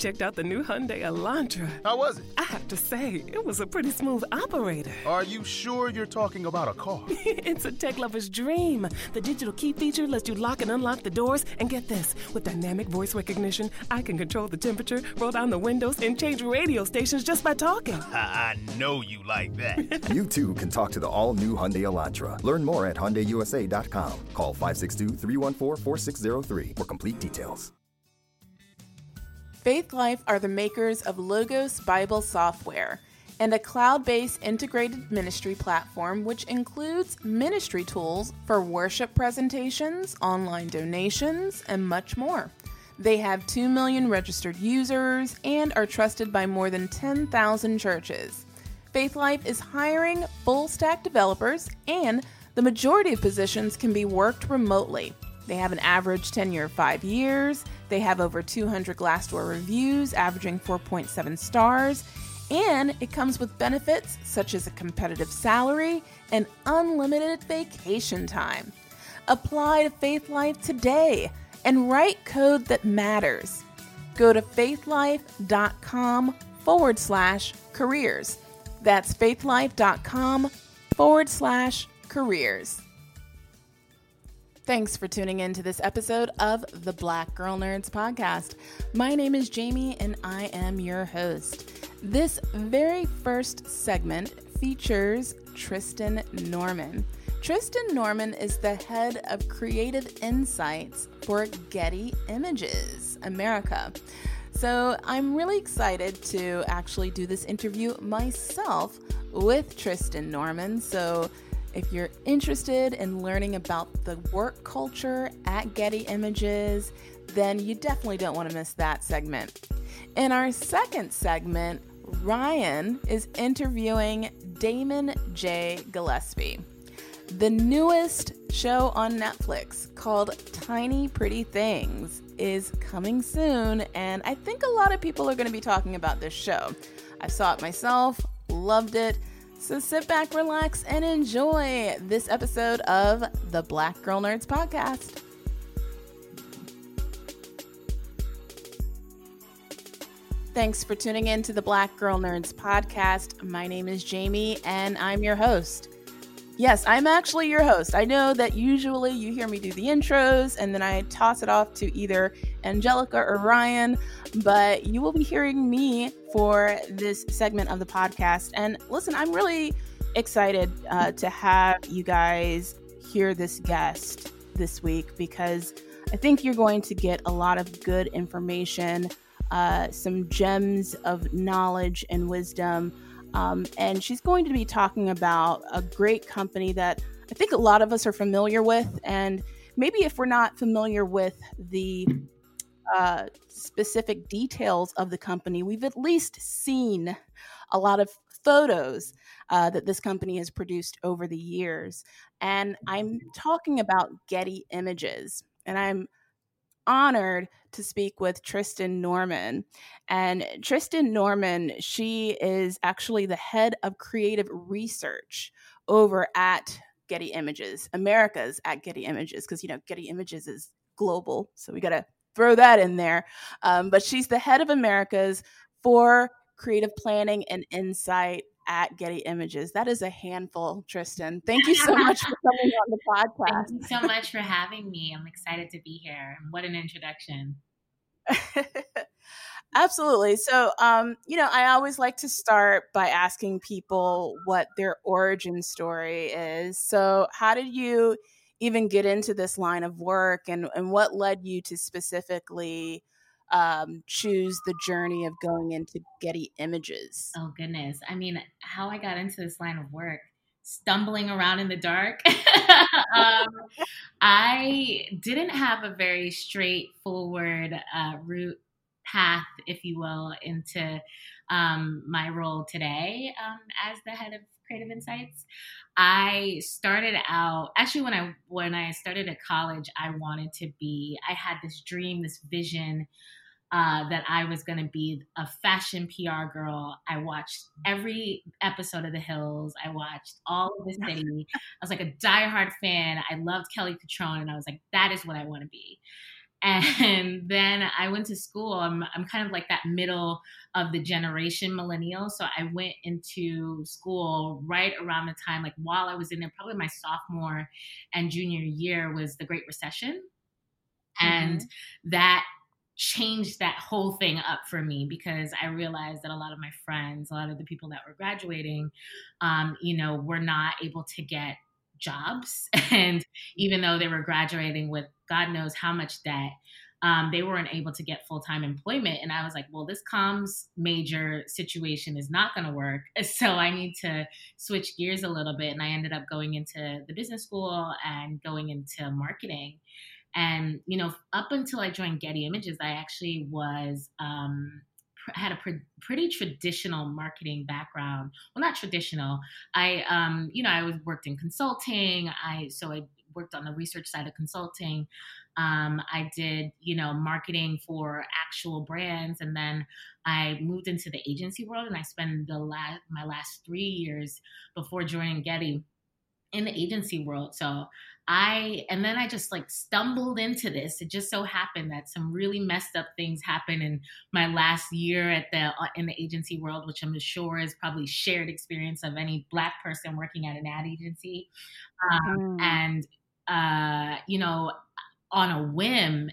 Checked out the new Hyundai Elantra. how was it? I have to say, it was a pretty smooth operator. Are you sure you're talking about a car? it's a tech lover's dream. The digital key feature lets you lock and unlock the doors. And get this with dynamic voice recognition, I can control the temperature, roll down the windows, and change radio stations just by talking. I know you like that. You too can talk to the all-new Hyundai Elantra. Learn more at HyundaiUSA.com. Call 562-314-4603 for complete details. Faith Life are the makers of Logos Bible software and a cloud based integrated ministry platform which includes ministry tools for worship presentations, online donations, and much more. They have 2 million registered users and are trusted by more than 10,000 churches. Faith Life is hiring full stack developers, and the majority of positions can be worked remotely. They have an average tenure of five years. They have over 200 Glassdoor reviews, averaging 4.7 stars. And it comes with benefits such as a competitive salary and unlimited vacation time. Apply to Faith Life today and write code that matters. Go to faithlife.com forward slash careers. That's faithlife.com forward slash careers. Thanks for tuning in to this episode of the Black Girl Nerds podcast. My name is Jamie and I am your host. This very first segment features Tristan Norman. Tristan Norman is the head of creative insights for Getty Images America. So I'm really excited to actually do this interview myself with Tristan Norman. So if you're interested in learning about the work culture at Getty Images, then you definitely don't want to miss that segment. In our second segment, Ryan is interviewing Damon J. Gillespie. The newest show on Netflix called Tiny Pretty Things is coming soon, and I think a lot of people are going to be talking about this show. I saw it myself, loved it. So sit back, relax, and enjoy this episode of the Black Girl Nerds podcast. Thanks for tuning in to the Black Girl Nerds podcast. My name is Jamie, and I'm your host. Yes, I'm actually your host. I know that usually you hear me do the intros and then I toss it off to either Angelica or Ryan, but you will be hearing me for this segment of the podcast. And listen, I'm really excited uh, to have you guys hear this guest this week because I think you're going to get a lot of good information, uh, some gems of knowledge and wisdom. Um, and she's going to be talking about a great company that I think a lot of us are familiar with. And maybe if we're not familiar with the uh, specific details of the company, we've at least seen a lot of photos uh, that this company has produced over the years. And I'm talking about Getty Images. And I'm honored to speak with Tristan Norman. And Tristan Norman, she is actually the head of creative research over at Getty Images, America's at Getty Images, because, you know, Getty Images is global. So we got to throw that in there. Um, but she's the head of America's for creative planning and insight at Getty Images. That is a handful, Tristan. Thank you so much for coming on the podcast. Thank you so much for having me. I'm excited to be here. What an introduction. Absolutely. So, um, you know, I always like to start by asking people what their origin story is. So, how did you even get into this line of work and, and what led you to specifically um, choose the journey of going into Getty Images? Oh, goodness. I mean, how I got into this line of work, stumbling around in the dark. um, I didn't have a very straightforward uh, route path, if you will, into um, my role today um, as the head of Creative Insights. I started out actually when I when I started at college, I wanted to be. I had this dream, this vision uh, that I was going to be a fashion PR girl. I watched every episode of The Hills. I watched all of the city. I was like a diehard fan. I loved Kelly Cutrone, and I was like, that is what I want to be. And then I went to school. I'm, I'm kind of like that middle of the generation millennial. So I went into school right around the time, like while I was in there, probably my sophomore and junior year was the Great Recession. And mm-hmm. that changed that whole thing up for me because I realized that a lot of my friends, a lot of the people that were graduating, um, you know, were not able to get jobs. And even though they were graduating with God knows how much debt, um, they weren't able to get full time employment. And I was like, well, this comms major situation is not going to work. So I need to switch gears a little bit. And I ended up going into the business school and going into marketing. And, you know, up until I joined Getty Images, I actually was, um, had a pre- pretty traditional marketing background. Well, not traditional. I, um, you know, I was worked in consulting. I, so I worked on the research side of consulting. Um, I did, you know, marketing for actual brands, and then I moved into the agency world, and I spent the last my last three years before joining Getty in the agency world. So I and then I just like stumbled into this. It just so happened that some really messed up things happened in my last year at the uh, in the agency world, which I'm sure is probably shared experience of any black person working at an ad agency. Um, mm. And uh, you know, on a whim,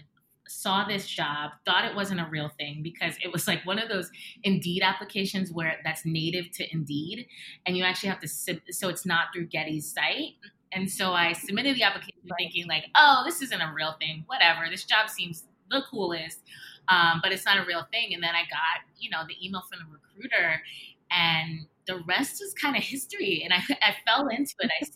saw this job, thought it wasn't a real thing because it was like one of those Indeed applications where that's native to Indeed, and you actually have to so it's not through Getty's site. And so I submitted the application thinking like, oh, this isn't a real thing. Whatever. This job seems the coolest, um, but it's not a real thing. And then I got you know the email from the recruiter, and the rest is kind of history. And I, I fell into it. I,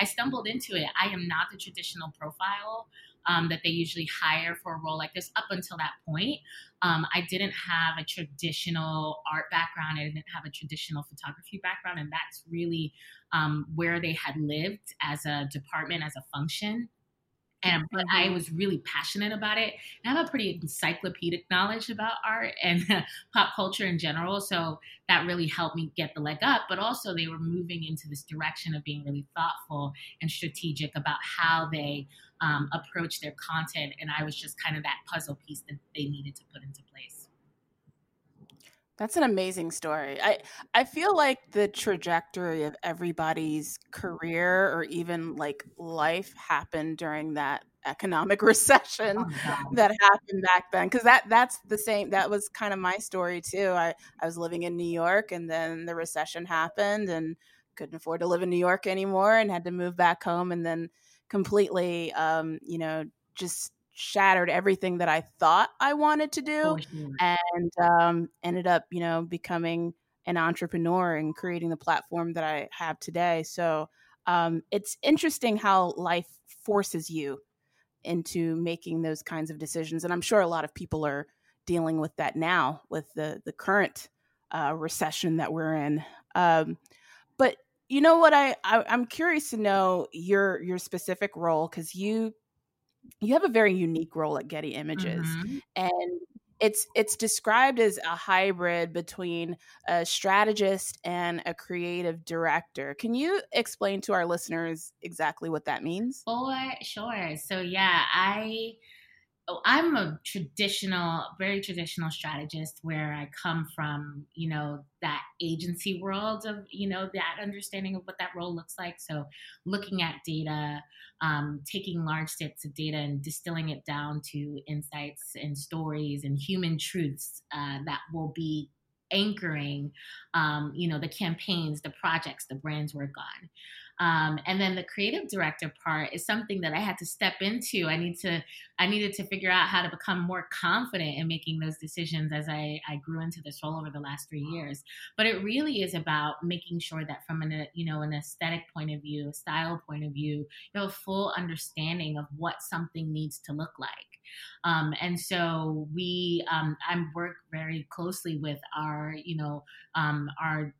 I stumbled into it. I am not the traditional profile um, that they usually hire for a role like this up until that point. Um, I didn't have a traditional art background. I didn't have a traditional photography background. And that's really um, where they had lived as a department, as a function. And but I mm-hmm. was really passionate about it. I have a pretty encyclopedic knowledge about art and pop culture in general. So that really helped me get the leg up. But also, they were moving into this direction of being really thoughtful and strategic about how they um, approach their content. And I was just kind of that puzzle piece that they needed to put into place. That's an amazing story. I I feel like the trajectory of everybody's career or even like life happened during that economic recession oh, that happened back then because that that's the same that was kind of my story too. I I was living in New York and then the recession happened and couldn't afford to live in New York anymore and had to move back home and then completely um you know just shattered everything that I thought I wanted to do, and um, ended up, you know, becoming an entrepreneur and creating the platform that I have today. So um, it's interesting how life forces you into making those kinds of decisions, and I'm sure a lot of people are dealing with that now with the the current uh, recession that we're in. Um, but you know what I, I am curious to know your your specific role because you you have a very unique role at Getty Images, mm-hmm. and it's it's described as a hybrid between a strategist and a creative director. Can you explain to our listeners exactly what that means? Oh, sure. So yeah, I I'm a traditional, very traditional strategist where I come from, you know, that agency world of, you know, that understanding of what that role looks like. So looking at data, um, taking large sets of data and distilling it down to insights and stories and human truths uh, that will be anchoring, um, you know, the campaigns, the projects, the brands work on. Um, and then the creative director part is something that I had to step into. I need to, I needed to figure out how to become more confident in making those decisions as I, I grew into this role over the last three years. But it really is about making sure that from an, you know, an aesthetic point of view, a style point of view, you have a full understanding of what something needs to look like. Um, and so we, um, I work very closely with our, you know, um, our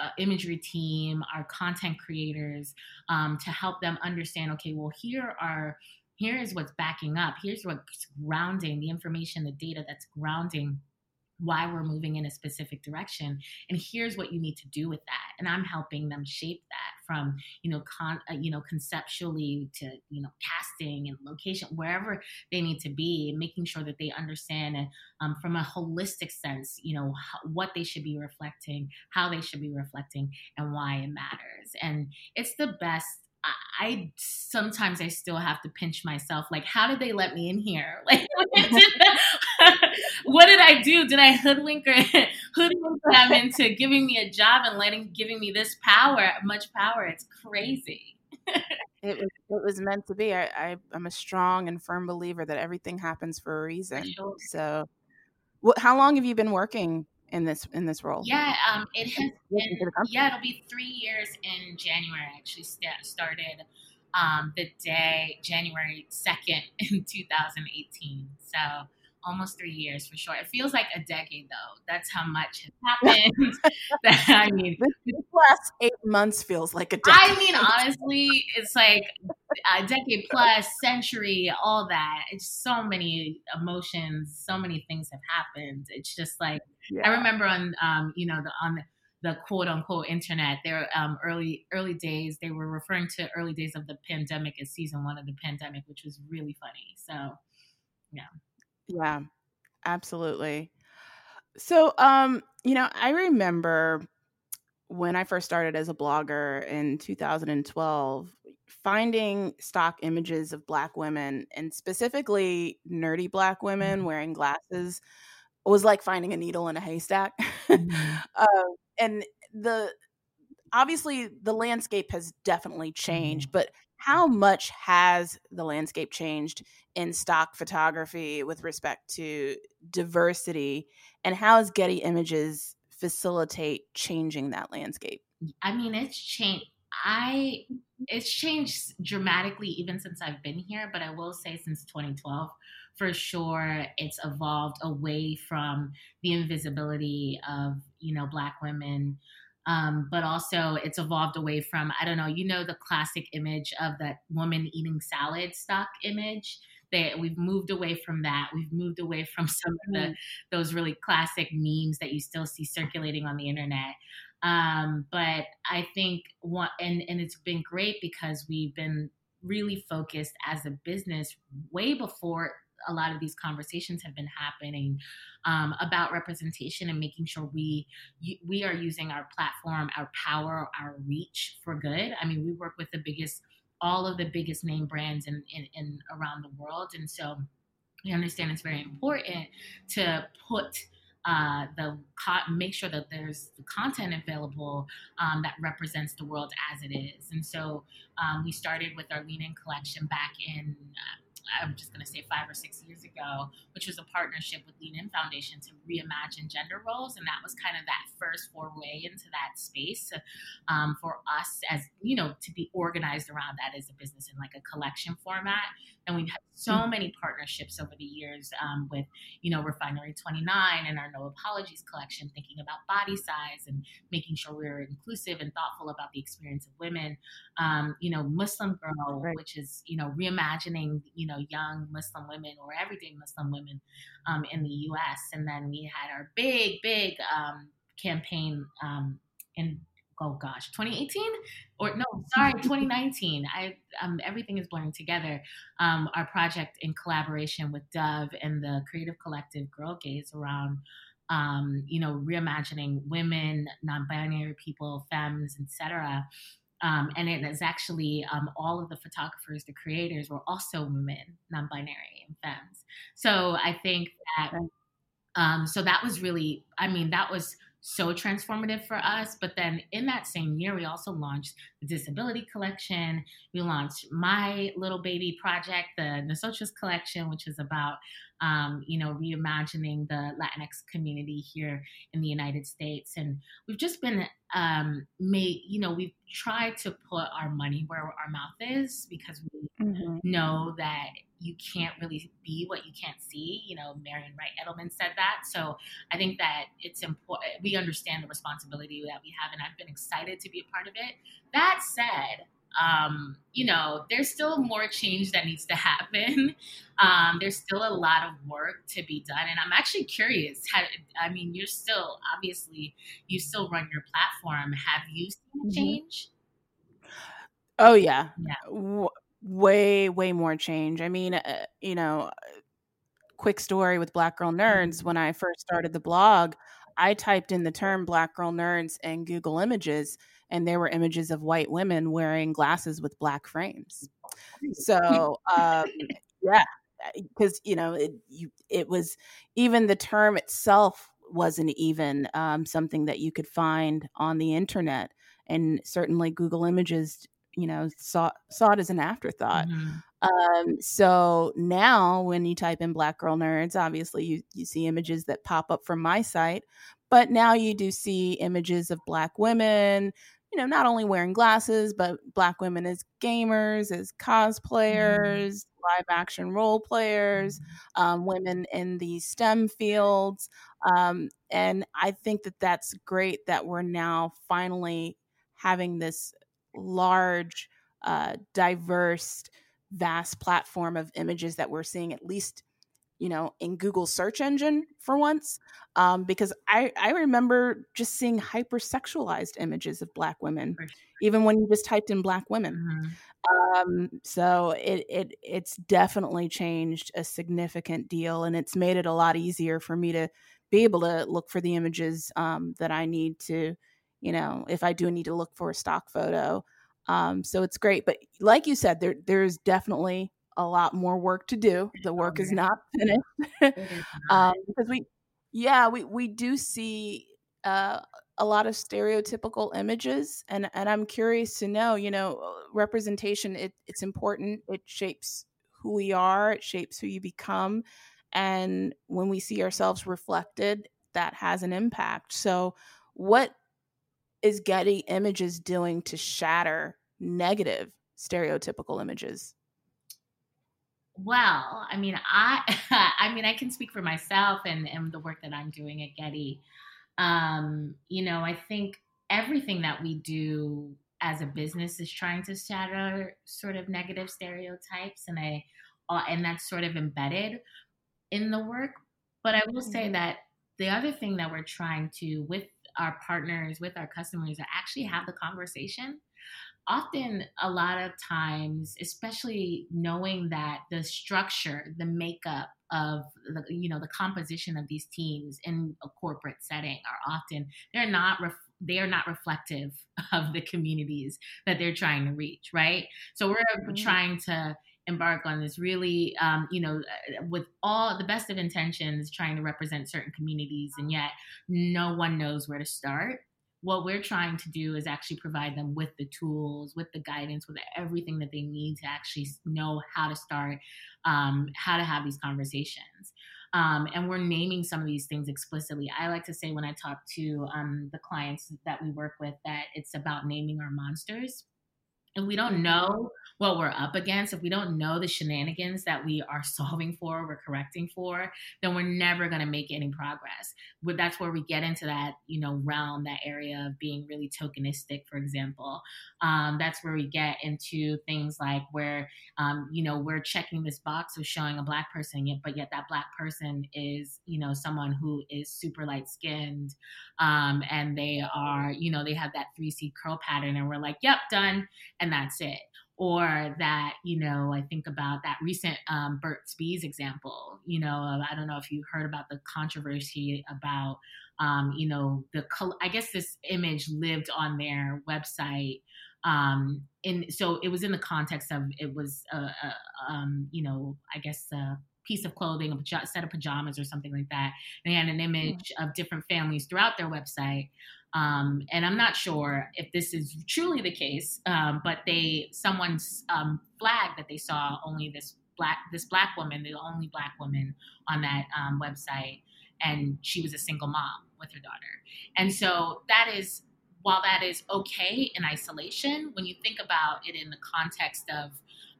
uh, imagery team, our content creators, um, to help them understand. Okay, well, here are here is what's backing up. Here's what's grounding the information, the data that's grounding why we're moving in a specific direction and here's what you need to do with that and i'm helping them shape that from you know con uh, you know conceptually to you know casting and location wherever they need to be making sure that they understand and um, from a holistic sense you know what they should be reflecting how they should be reflecting and why it matters and it's the best I sometimes I still have to pinch myself. Like, how did they let me in here? Like, what did I do? Did I hoodwink or hoodwink them into giving me a job and letting giving me this power, much power? It's crazy. it was it was meant to be. I, am a strong and firm believer that everything happens for a reason. Sure. So, what? How long have you been working in this in this role? Yeah, um, it has been. Yeah, it'll be three years in January. I actually st- started um, the day January second in 2018. So almost three years for sure. It feels like a decade though. That's how much has happened. I mean, this last eight months feels like a decade. I mean, honestly, it's like a decade plus, century, all that. It's so many emotions, so many things have happened. It's just like yeah. I remember on, um, you know, the on the the quote unquote internet. Their um, early early days, they were referring to early days of the pandemic as season one of the pandemic, which was really funny. So, yeah. Yeah, absolutely. So, um, you know, I remember when I first started as a blogger in 2012, finding stock images of Black women and specifically nerdy Black women mm-hmm. wearing glasses was like finding a needle in a haystack. Mm-hmm. uh, and the obviously the landscape has definitely changed, mm-hmm. but how much has the landscape changed in stock photography with respect to diversity and how how is getty images facilitate changing that landscape i mean it's changed i it's changed dramatically even since i've been here but i will say since 2012 for sure it's evolved away from the invisibility of you know black women. Um, but also it's evolved away from i don't know you know the classic image of that woman eating salad stock image? That we've moved away from that. We've moved away from some of the mm-hmm. those really classic memes that you still see circulating on the internet. Um, but i think one and and it's been great because we've been really focused as a business way before a lot of these conversations have been happening um, about representation and making sure we we are using our platform, our power, our reach for good. I mean, we work with the biggest, all of the biggest name brands in, in, in around the world, and so we understand it's very important to put uh, the co- make sure that there's the content available um, that represents the world as it is. And so um, we started with our Lean In collection back in uh, I'm just going to say five or six years ago, which was a partnership with Lean In Foundation to reimagine gender roles. And that was kind of that first foray into that space um, for us as, you know, to be organized around that as a business in like a collection format. And we've had so mm. many partnerships over the years um, with, you know, Refinery 29 and our No Apologies collection, thinking about body size and making sure we're inclusive and thoughtful about the experience of women. Um, you know, Muslim Girl, right. which is, you know, reimagining, you know, young Muslim women or everyday Muslim women um, in the US. And then we had our big, big um, campaign um, in oh gosh 2018 or no sorry 2019 i um, everything is blurring together. Um, our project in collaboration with dove and the creative collective girl gaze around um, you know reimagining women non-binary people femmes etc um, and it is actually um, all of the photographers the creators were also women non-binary and femmes. So i think that um, so that was really i mean that was so transformative for us. But then in that same year, we also launched the Disability Collection. We launched My Little Baby Project, the Nosotros Collection, which is about, um, you know, reimagining the Latinx community here in the United States. And we've just been um, made, you know, we've tried to put our money where our mouth is because we mm-hmm. know that you can't really be what you can't see. You know, Marian Wright Edelman said that. So I think that it's important. We understand the responsibility that we have, and I've been excited to be a part of it. That said, um, you know, there's still more change that needs to happen. Um, there's still a lot of work to be done. And I'm actually curious. How, I mean, you're still, obviously, you still run your platform. Have you seen mm-hmm. change? Oh, yeah. Yeah way way more change. I mean uh, you know quick story with black girl nerds. When i first started the blog i typed in the term black girl nerds in google images and there were images of white women wearing glasses with black frames. So um, yeah because you know it, you, it was even the term itself wasn't even um, something that you could find on the internet. And certainly google images you know saw saw it as an afterthought. Mm-hmm. Um, so now when you type in black girl nerds, obviously you you see images that pop up from my site, but now you do see images of black women, you know, not only wearing glasses, but black women as gamers, as mm-hmm. cosplayers, mm-hmm. live action role players, mm-hmm. um, women in the STEM fields. Um, and I think that that's great that we're now finally having this large, uh, diverse, vast platform of images that we're seeing at least you know in google search engine for once um, because I, I remember just seeing hypersexualized images of black women even when you just typed in black women mm-hmm. um, so it, it it's definitely changed a significant deal and it's made it a lot easier for me to be able to look for the images um, that i need to you know, if I do need to look for a stock photo. Um, so it's great. But like you said, there there's definitely a lot more work to do. The work is not finished. um, because we yeah, we, we do see uh, a lot of stereotypical images and, and I'm curious to know, you know, representation it, it's important. It shapes who we are, it shapes who you become. And when we see ourselves reflected, that has an impact. So what is Getty Images doing to shatter negative stereotypical images? Well, I mean, I I mean, I can speak for myself and, and the work that I'm doing at Getty. Um, you know, I think everything that we do as a business is trying to shatter sort of negative stereotypes, and I uh, and that's sort of embedded in the work. But I will say mm-hmm. that the other thing that we're trying to with our partners, with our customers, that actually have the conversation. Often, a lot of times, especially knowing that the structure, the makeup of the, you know the composition of these teams in a corporate setting are often they're not ref- they are not reflective of the communities that they're trying to reach right so we're mm-hmm. trying to embark on this really um, you know uh, with all the best of intentions trying to represent certain communities and yet no one knows where to start what we're trying to do is actually provide them with the tools with the guidance with everything that they need to actually know how to start um, how to have these conversations um, and we're naming some of these things explicitly. I like to say when I talk to um, the clients that we work with that it's about naming our monsters. If we don't mm-hmm. know what we're up against, if we don't know the shenanigans that we are solving for, we're correcting for, then we're never going to make any progress. But that's where we get into that, you know, realm, that area of being really tokenistic, for example. Um, that's where we get into things like where, um, you know, we're checking this box of showing a black person, yet, but yet that black person is, you know, someone who is super light skinned, um, and they are, you know, they have that 3C curl pattern, and we're like, yep, done, and that's it or that you know i think about that recent um, burt's bees example you know i don't know if you heard about the controversy about um, you know the i guess this image lived on their website um, and so it was in the context of it was a, uh, um, you know i guess a piece of clothing, a set of pajamas or something like that. And they had an image mm. of different families throughout their website. Um, and I'm not sure if this is truly the case, um, but they someone's um, flag that they saw only this black this black woman, the only black woman on that um, website, and she was a single mom with her daughter. And so that is while that is okay in isolation, when you think about it in the context of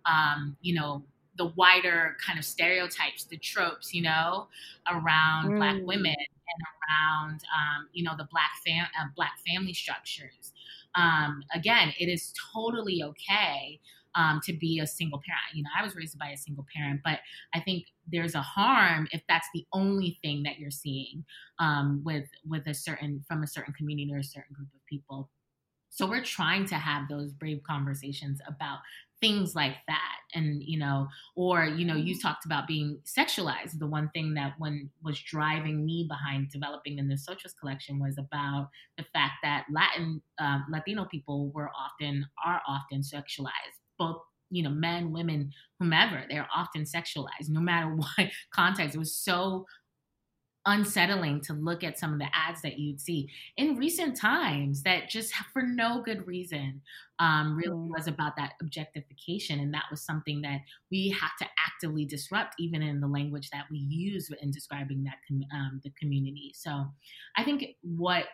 um, you know the wider kind of stereotypes, the tropes, you know, around mm. Black women and around, um, you know, the Black fam- uh, Black family structures. Um, again, it is totally okay um, to be a single parent. You know, I was raised by a single parent, but I think there's a harm if that's the only thing that you're seeing um, with with a certain from a certain community or a certain group of people. So we're trying to have those brave conversations about things like that. And you know or you know you talked about being sexualized. The one thing that when was driving me behind developing in the Nosotros collection was about the fact that latin uh, latino people were often are often sexualized. Both you know men women whomever they're often sexualized no matter what context. It was so unsettling to look at some of the ads that you'd see in recent times that just for no good reason um, really mm. was about that objectification. And that was something that we had to actively disrupt, even in the language that we use in describing that com- um, the community. So I think what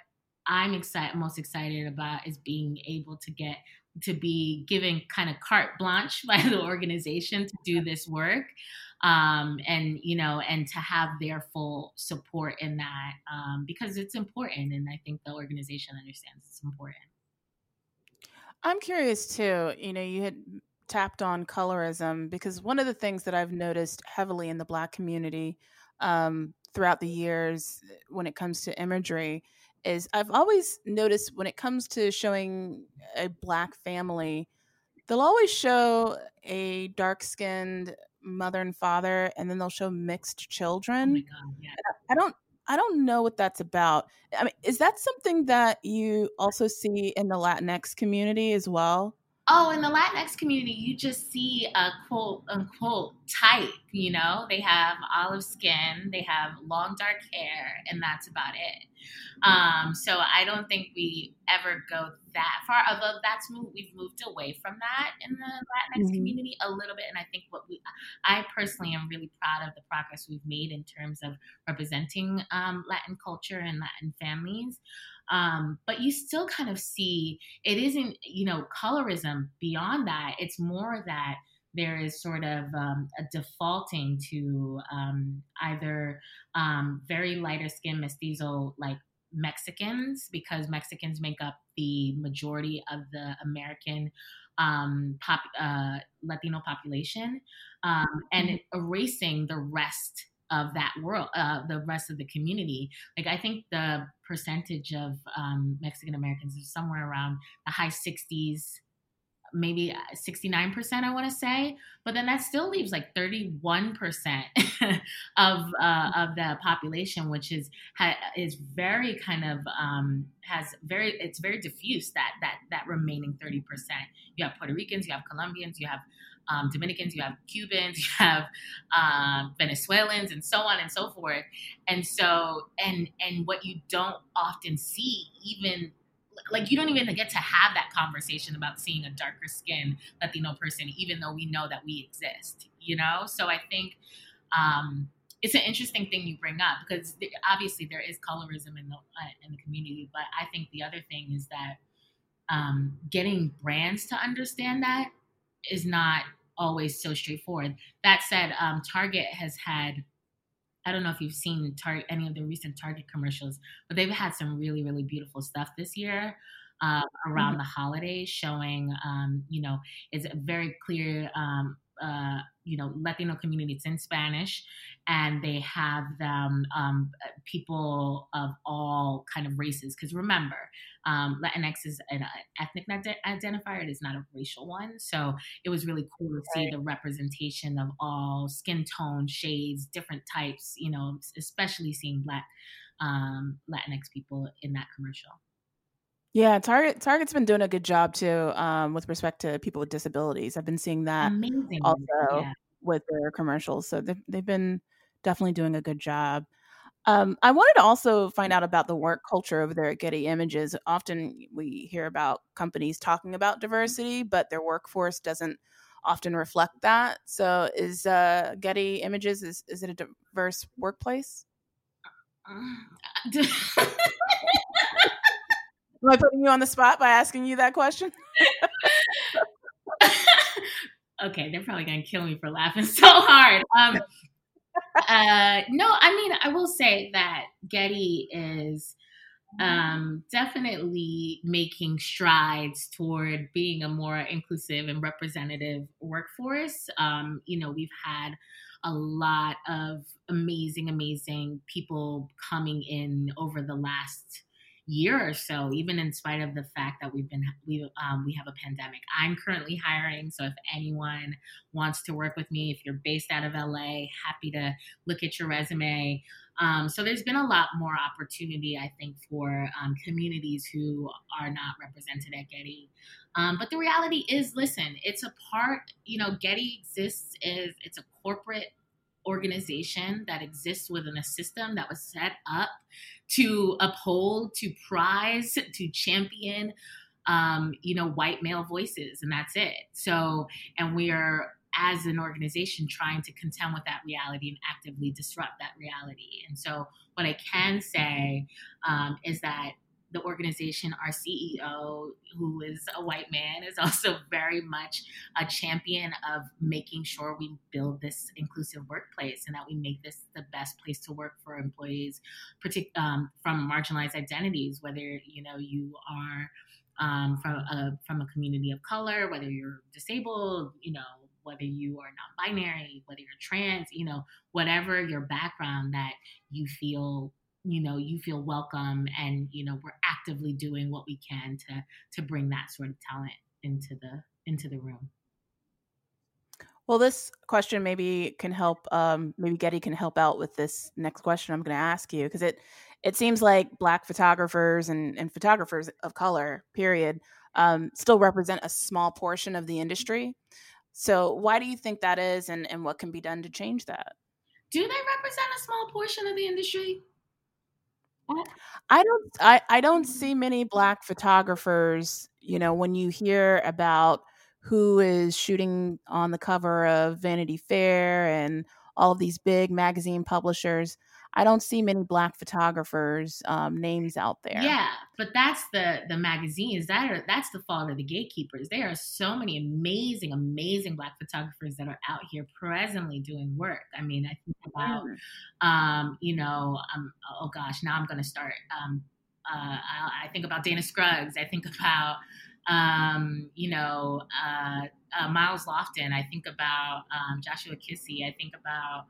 I'm excited, most excited about is being able to get to be given kind of carte blanche by the organization to do this work um, and you know and to have their full support in that um, because it's important and i think the organization understands it's important. I'm curious too you know you had tapped on colorism because one of the things that i've noticed heavily in the black community um, throughout the years when it comes to imagery is I've always noticed when it comes to showing a black family, they'll always show a dark skinned mother and father, and then they'll show mixed Oh children. my God, yeah. I don't I don't know what that's about. I mean, is that something that you also see in the Latinx community as well? Oh, in the Latinx community, you just see a quote unquote type, you know? They have olive skin, they have long dark hair, and that's about it. Um, so I don't think we ever go that far. Although that's moved, we've moved away from that in the Latinx Mhm. community a little bit. And I think what we, I personally am really proud of the progress we've made in terms of representing um, Latin culture and Latin families. Um, but you still kind of see it isn't, you know, colorism beyond that. It's more that there is sort of um, a defaulting to um, either um, very lighter skin mestizo like Mexicans because Mexicans make up the majority of the American um, pop, uh, Latino population, um, and erasing the rest of that world, uh, the rest of the community. Like I think the percentage of um, Mexican Americans is somewhere around the high 60s, maybe 69%, I want to say. But then that still leaves like 31% of uh, of the population, which is ha, is very kind of um, has very it's very diffuse that that that remaining 30%. You have Puerto Ricans, you have Colombians, you have um, Dominicans, you have Cubans, you have um, Venezuelans, and so on and so forth. And so, and and what you don't often see, even like you don't even get to have that conversation about seeing a darker skin Latino person, even though we know that we exist. You know, so I think. Um, it's an interesting thing you bring up because obviously there is colorism in the uh, in the community, but I think the other thing is that um, getting brands to understand that is not always so straightforward. That said, um, Target has had, I don't know if you've seen Target, any of the recent Target commercials, but they've had some really, really beautiful stuff this year. Uh, around the holidays, showing, um, you know, it's a very clear, um, uh, you know, Latino community. It's in Spanish, and they have them um, people of all kind of races. Because remember, um, Latinx is an ethnic identifier; it is not a racial one. So it was really cool to see the representation of all skin tone, shades, different types. You know, especially seeing Black um, Latinx people in that commercial. Yeah, Target Target's been doing a good job too um, with respect to people with disabilities. I've been seeing that Amazing. also. Yeah. with their commercials. So they've, they've been definitely doing a good job. Um, I wanted to also find out about the work culture over there at Getty Images. Often we hear about companies talking about diversity, but their workforce doesn't often reflect that. So, is uh, Getty Images is is it a diverse workplace? Am I putting you on the spot by asking you that question? okay, they're probably gonna kill me for laughing so hard. Um, uh, no, I mean, I will say that Getty is um, definitely making strides toward being a more inclusive and representative workforce. Um, you know, we've had a lot of amazing, amazing people coming in over the last year or so, even in spite of the fact that we've been we um, we have a pandemic. I'm currently hiring, so if anyone wants to work with me, if you're based out of LA, happy to look at your resume. Um, so there's been a lot more opportunity, I think, for um, communities who are not represented at Getty. Um, but the reality is, listen, it's a part. You know, Getty exists is it's a corporate organization that exists within a system that was set up to uphold, to prize, to champion, um, you know, white male voices, and that's it. So, and we are as an organization trying to contend with that reality and actively disrupt that reality. And so, what I can say um, is that the organization, our CEO, who is a white man, is also very much a champion of making sure we build this inclusive workplace and that we make this the best place to work for employees, partic- um, from marginalized identities, whether you know you are um, from a from a community of color, whether you're disabled, you know, whether you are non-binary, whether you're trans, you know, whatever your background that you feel you know you feel welcome and you know we're actively doing what we can to to bring that sort of talent into the into the room. Well this question maybe can help um maybe getty can help out with this next question i'm going to ask you because it it seems like black photographers and, and photographers of color period um, still represent a small portion of the industry. So why do you think that is and, and what can be done to change that? Do they represent a small portion of the industry I don't I, I don't see many black photographers, you know, when you hear about who is shooting on the cover of Vanity Fair and all of these big magazine publishers. I don't see many black photographers um, names out there. Yeah, but that's the the magazines that are that's the fault of the gatekeepers. There are so many amazing, amazing black photographers that are out here presently doing work. I mean, I think about, um, you know, um, oh gosh, now I'm going to start. Um, uh, I, I, think about Dana Scruggs. I think about, um, you know, uh, uh, Myles Loftin. I think about um, Joshua Kissi. I think about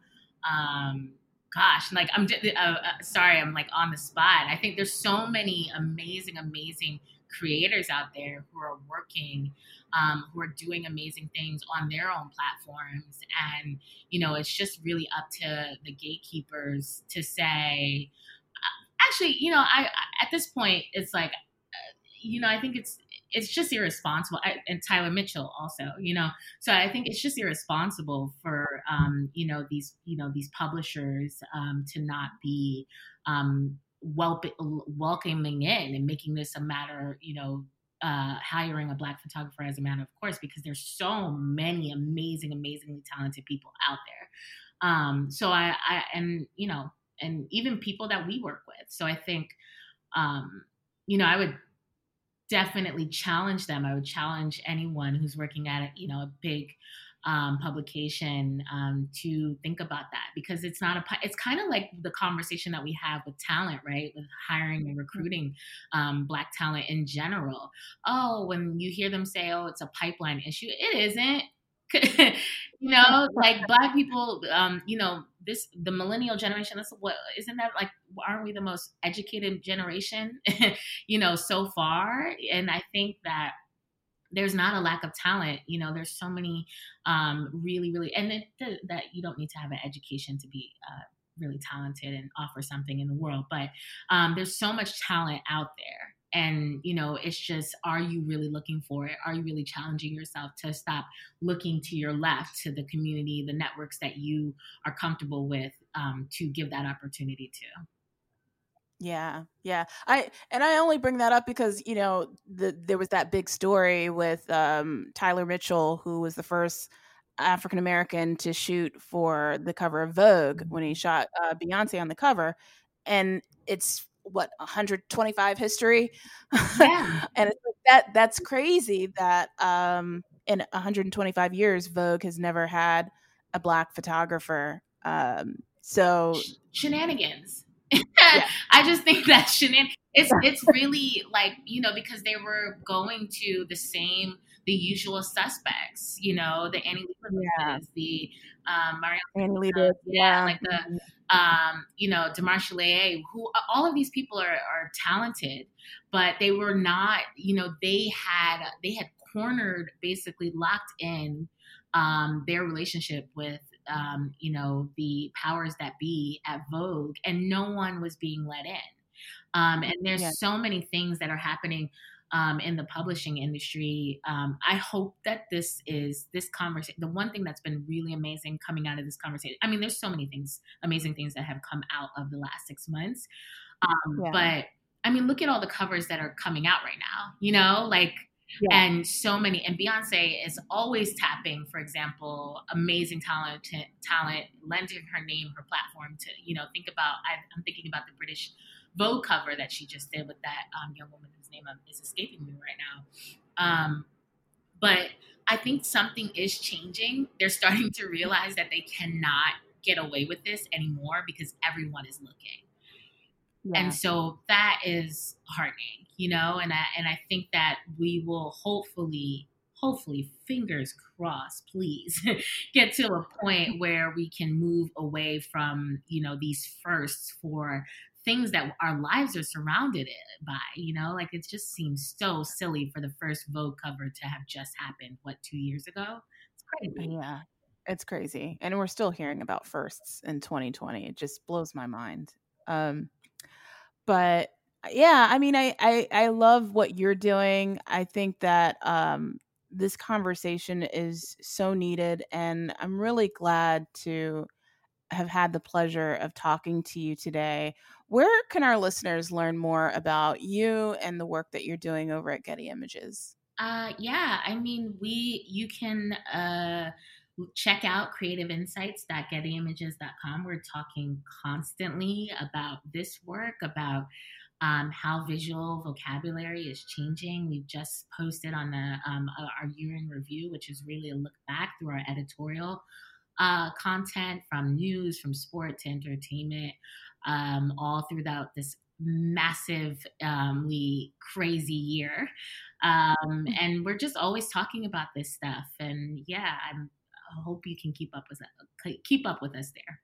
um, gosh, like I'm uh, uh, sorry, I'm like on the spot. I think there's so many amazing, amazing creators out there who are working, um, who are doing amazing things on their own platforms, and you know, it's just really up to the gatekeepers to say. Uh, actually, you know, I at this point, it's like, uh, you know, I think it's it's just irresponsible. I, and Tyler Mitchell also, you know. So I think it's just irresponsible for um, you know these you know these publishers um, to not be um, wel- welcoming in and making this a matter, you know, uh, hiring a black photographer as a matter of course because there's so many amazing, amazingly talented people out there. Um, so I, I and you know, and even people that we work with. So I think, um, you know, I would definitely challenge them. I would challenge anyone who's working at a, you know a big um, publication um, to think about that because it's not a it's kind of like the conversation that we have with talent right with hiring and mm-hmm. recruiting um, black talent in general oh when you hear them say oh it's a pipeline issue it isn't you know, like black people, um, you know, this the millennial generation. That's what isn't that like? Aren't we the most educated generation, you know, so far? And I think that there's not a lack of talent. You know, there's so many um, really, really, and it, that you don't need to have an education to be uh, really talented and offer something in the world. But um, there's so much talent out there and you know it's just are you really looking for it? Are you really challenging yourself to stop looking to your left to the community the networks that you are comfortable with um, to give that opportunity to? Yeah, yeah. I and I only bring that up because you know the there was that big story with um, Tyler Mitchell, who was the first African American to shoot for the cover of Vogue when he shot uh, Beyonce on the cover, and it's what 125 history, Yeah. and it's like that that's crazy that um, in 125 years Vogue has never had a black photographer. Um, so Sh- shenanigans. I just think that shenan it's it's really like you know because they were going to the same the usual suspects you know the Annie Yeah. Leibovitz, the um, Annie uh, yeah, yeah. like the um, you know, Demarchelier, who all of these people are, are talented, but they were not, you know, they had they had cornered, basically locked in um, their relationship with um, you know, the powers that be at Vogue, and no one was being let in. Um, and there's Yeah. so many things that are happening um, in the publishing industry. Um, I hope that this is this conversation. The one thing that's been really amazing coming out of this conversation. I mean, there's so many things, amazing things that have come out of the last six months. Um, Yeah. But I mean, look at all the covers that are coming out right now. You know, like Yeah. and so many. And Beyonce is always tapping, for example, amazing talent, talent, lending her name, her platform to you know think about. I, I'm thinking about the British Vogue cover that she just did with that um, young woman whose name um, is escaping me right now. Um, but I think something is changing. They're starting to realize that they cannot get away with this anymore because everyone is looking. Yeah. And so that is heartening, you know, and I and I think that we will hopefully hopefully fingers crossed please get to a point where we can move away from you know these firsts for things that our lives are surrounded by you know like it just seems so silly for the first vogue cover to have just happened what two years ago it's crazy Yeah, it's crazy, and we're still hearing about firsts in 2020. It just blows my mind. Um, but yeah, I mean, I, I I love what you're doing. I think that um, this conversation is so needed, and I'm really glad to have had the pleasure of talking to you today. Where can our listeners learn more about you and the work that you're doing over at Getty Images? Uh, yeah, I mean, we you can uh, check out creativeinsights.gettyimages.com. We're talking constantly about this work, about um, how visual vocabulary is changing. We've just posted on the um, our year in review, which is really a look back through our editorial uh, content from news, from sport to entertainment, um, all throughout this massively crazy year. Um, and we're just always talking about this stuff. And yeah, I'm, I hope you can keep up with keep up with us there.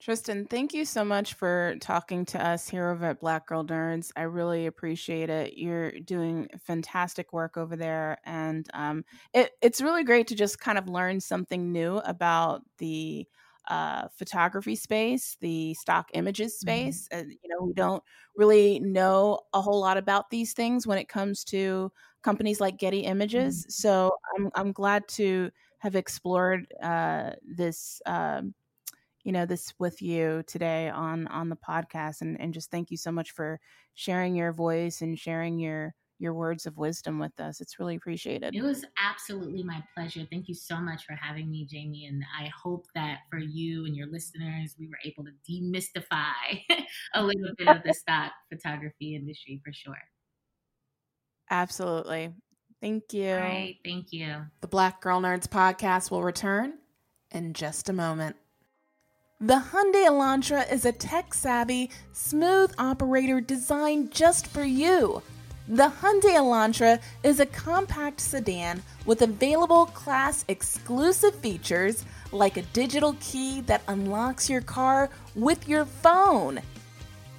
Tristan, thank you so much for talking to us here over at Black Girl Nerds. I really appreciate it. You're doing fantastic work over there, and um, it, it's really great to just kind of learn something new about the uh, photography space, the stock images space. Uh, you know, we don't really know a whole lot about these things when it comes to companies like Getty Images. So I'm I'm glad to have explored uh, this. Um, you know this with you today on on the podcast and and just thank you so much for sharing your voice and sharing your your words of wisdom with us it's really appreciated It was absolutely my pleasure. Thank you so much for having me, Jamie. And I hope that for you and your listeners, we were able to demystify a little bit of the stock photography industry for sure. absolutely thank you All right. Thank you. the black girl nerds podcast will return in just a moment the Hyundai Elantra is a tech-savvy, smooth operator designed just for you. The Hyundai Elantra is a compact sedan with available class exclusive features like a digital key that unlocks your car with your phone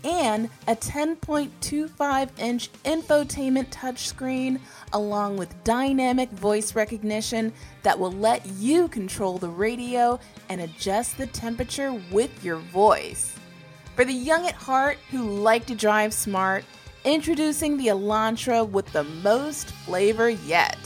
and a 10.25 inch infotainment touchscreen, along with dynamic voice recognition that will let you control the radio and adjust the temperature with your voice. For the young at heart who like to drive smart, Introducing the Elantra with the most flavor yet.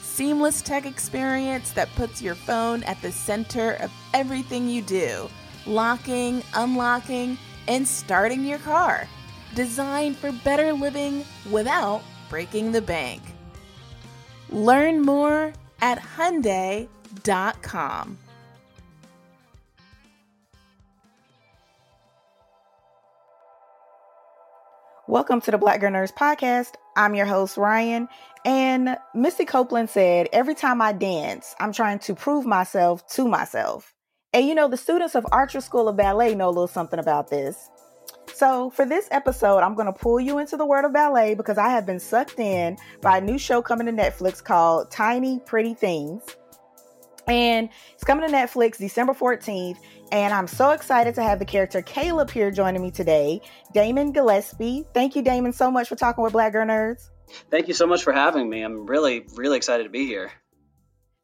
Seamless tech experience that puts your phone at the center of everything you do, locking, unlocking, and starting your car. Designed for better living without breaking the bank. Learn more at Hyundai.com. Welcome to the Black Girl Nerds Podcast. I'm your host, Ryan. And Misty Copeland said, Every time I dance, I'm trying to prove myself to myself. And you know, the students of Archer School of Ballet know a little something about this. So, for this episode, I'm going to pull you into the world of ballet because I have been sucked in by a new show coming to Netflix called Tiny Pretty Things. And it's coming to Netflix December 14th. And I'm so excited to have the character Caleb here joining me today, Damon Gillespie. Thank you, Damon, so much for talking with Black Girl Nerds. Thank you so much for having me. I'm really, really excited to be here.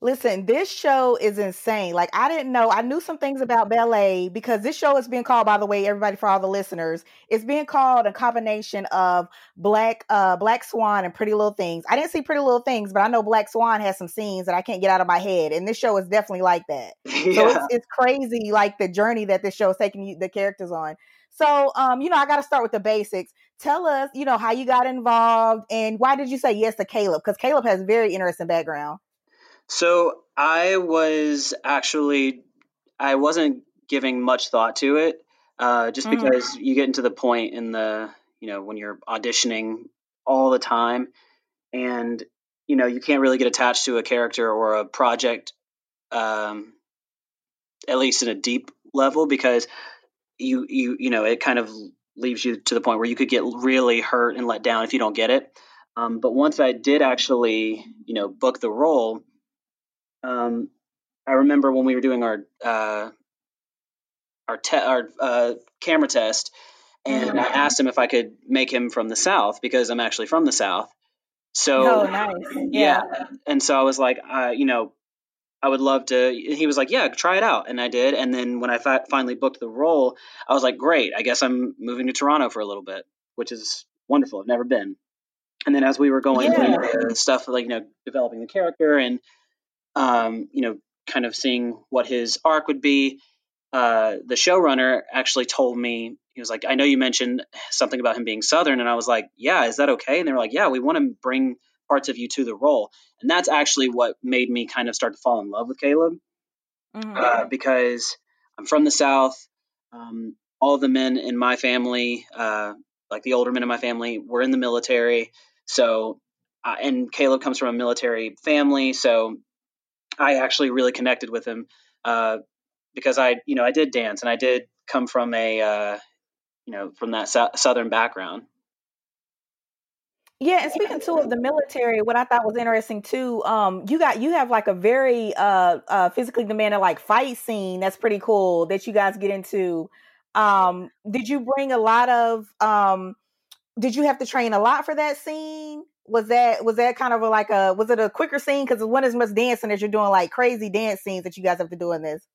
Listen, this show is insane. Like I didn't know. I knew some things about ballet because this show is being called, by the way, everybody for all the listeners, it's being called a combination of Black uh Black Swan and Pretty Little Things. I didn't see Pretty Little Things, but I know Black Swan has some scenes that I can't get out of my head, and this show is definitely like that. yeah. So it's, it's crazy, like the journey that this show is taking you, the characters on. So, um, you know, I got to start with the basics. Tell us, you know, how you got involved and why did you say yes to Caleb? Because Caleb has very interesting background. So I was actually I wasn't giving much thought to it, uh, just Mhm. because you get into the point in the you know when you're auditioning all the time, and you know you can't really get attached to a character or a project, um, at least in a deep level because you you you know it kind of leaves you to the point where you could get really hurt and let down if you don't get it. Um, but once I did actually you know book the role um, I remember when we were doing our uh, our te- our uh, camera test, and I asked him if I could make him from the South because I'm actually from the South. So oh, nice. yeah, and so I was like, uh, you know, I would love to. He was like, yeah, try it out, and I did. And then when I fi- finally booked the role, I was like, great, I guess I'm moving to Toronto for a little bit, which is wonderful. I've never been. And then as we were going Yeah. through the stuff like you know developing the character and um, you know kind of seeing what his arc would be, uh, the showrunner actually told me he was like, I know you mentioned something about him being Southern, and I was like, yeah, is that okay? And they were like, yeah, we want to bring parts of you to the role, and that's actually what made me kind of start to fall in love with Caleb Mhm. uh, because I'm from the South. Um, all the men in my family, uh, like the older men in my family, were in the military. So, uh, and Caleb comes from a military family, so I actually really connected with him uh, because I, you know, I did dance and I did come from a, uh, you know, from that sou- southern background. Yeah, and speaking too of the military, what I thought was interesting too, um, you got you have like a very uh uh physically demanding like fight scene that's pretty cool that you guys get into. Um, did you bring a lot of um did you have to train a lot for that scene? Was that was that kind of a, like a was it a quicker scene? Because it wasn't as much dancing as you're doing like crazy dance scenes that you guys have to do in this.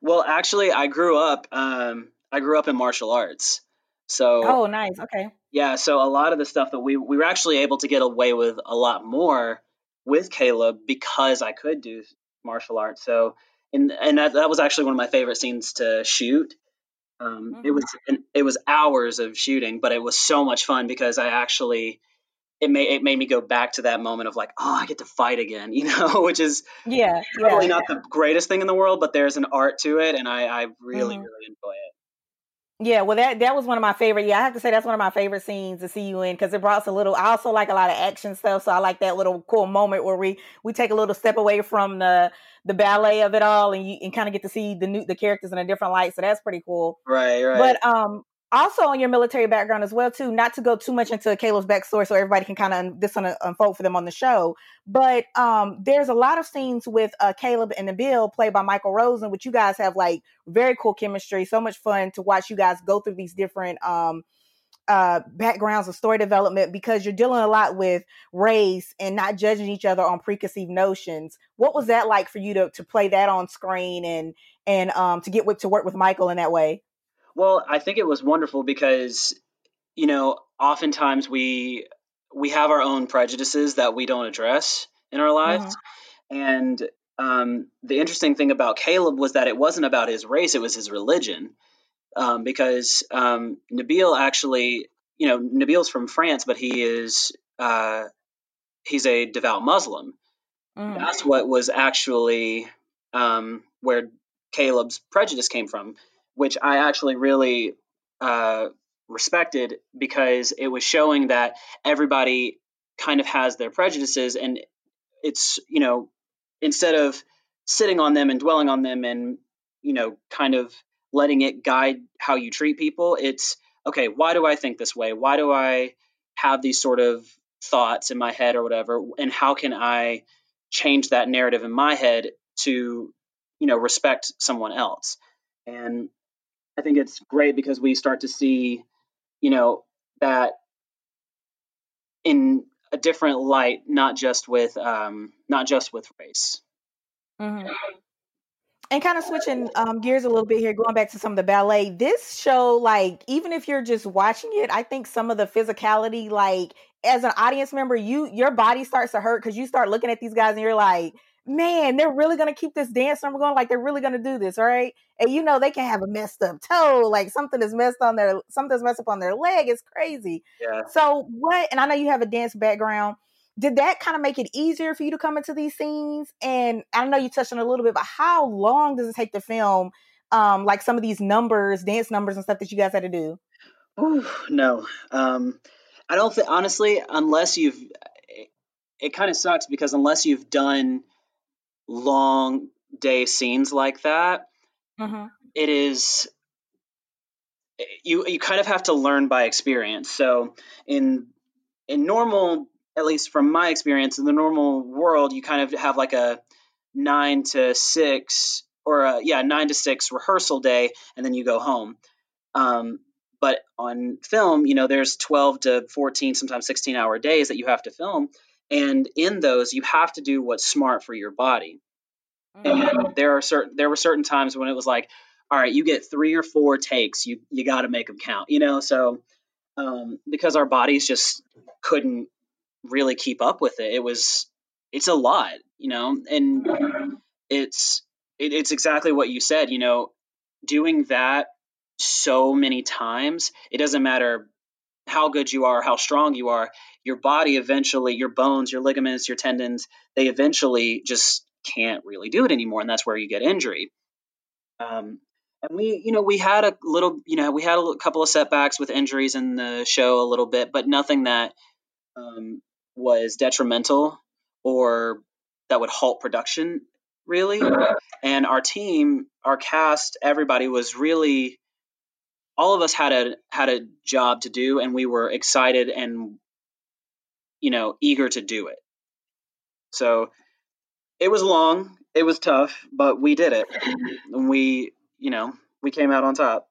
Well, actually, I grew up. Um, I grew up in martial arts, so Oh, nice. Okay. Yeah, so a lot of the stuff that we we were actually able to get away with a lot more with Caleb because I could do martial arts. So and and that, that was actually one of my favorite scenes to shoot. Um, It Mhm. was it was hours of shooting, but it was so much fun because I actually it made it made me go back to that moment of like, oh, I get to fight again, you know, which is Yeah. probably Yeah. not the greatest thing in the world, but there's an art to it, and I I really Mhm. really enjoy it. Yeah, well, that that was one of my favorite. Yeah, I have to say that's one of my favorite scenes to see you in because it brought us a little. I also like a lot of action stuff, so I like that little cool moment where we we take a little step away from the the ballet of it all, and you and kind of get to see the new the characters in a different light. So that's pretty cool. Right, right. But um, also on your military background as well too. Not to go too much into Caleb's backstory, so everybody can kind of this gonna unfold for them on the show. But um, there's a lot of scenes with uh, Caleb and Nabil, played by Michael Rosen, which you guys have like very cool chemistry. So much fun to watch you guys go through these different um uh backgrounds of story development because you're dealing a lot with race and not judging each other on preconceived notions. What was that like for you to to play that on screen and and um to get with to work with Michael in that way? Well, I think it was wonderful because, you know, oftentimes we we have our own prejudices that we don't address in our lives. And um, the interesting thing about Caleb was that it wasn't about his race; it was his religion. Um, because um, Nabil actually, you know, Nabil's from France, but he is uh, he's a devout Muslim. Mm. That's what was actually um, where Caleb's prejudice came from, which I actually really uh, respected because it was showing that everybody kind of has their prejudices and it's you know instead of sitting on them and dwelling on them and you know kind of letting it guide how you treat people it's okay why do i think this way? Why do i have these sort of thoughts in my head or whatever? And how can i change that narrative in my head to you know respect someone else? And i think it's great because we start to see you know that in a different light not just with um not just with race Mhm. And kind of switching um, gears a little bit here, going back to some of the ballet. This show, like, even if you're just watching it, I think some of the physicality, like, as an audience member, you your body starts to hurt because you start looking at these guys and you're like, man, they're really gonna keep this dance number going. Like, they're really gonna do this, right? And you know they can have a messed up toe, like something is messed on their something's messed up on their leg. It's crazy. yeah So what? And I know you have a dance background. Did that kind of make it easier for you to come into these scenes? And I know you touched on it a little bit, but how long does it take to film? Um, like some of these numbers, dance numbers, and stuff that you guys had to do. Ooh, no um i don't think honestly unless you've it, it kind of sucks because unless you've done long day scenes like that Mm-hmm. it is you you kind of have to learn by experience. So in in normal, at least from my experience, in the normal world, you kind of have like a nine to six or a, yeah nine to six rehearsal day, and then you go home. Um, but on film, you know, there's 12 to 14, sometimes 16 hour days that you have to film, and in those, you have to do what's smart for your body. And there are certain there were certain times when it was like, all right, you get three or four takes, you you got to make them count, you know. So um, because our bodies just couldn't really keep up with it, it was it's a lot, you know, and it's it, it's exactly what you said, you know, doing that so many times, it doesn't matter how good you are, how strong you are, your body eventually, your bones, your ligaments, your tendons, they eventually just can't really do it anymore, and that's where you get injury. Um, and we, you know, we had a little, you know, we had a couple of setbacks with injuries in the show a little bit, but nothing that um, was detrimental or that would halt production really. And our team, our cast, everybody was really all of us had a had a job to do and we were excited and you know eager to do it so it was long it was tough but we did it and we you know we came out on top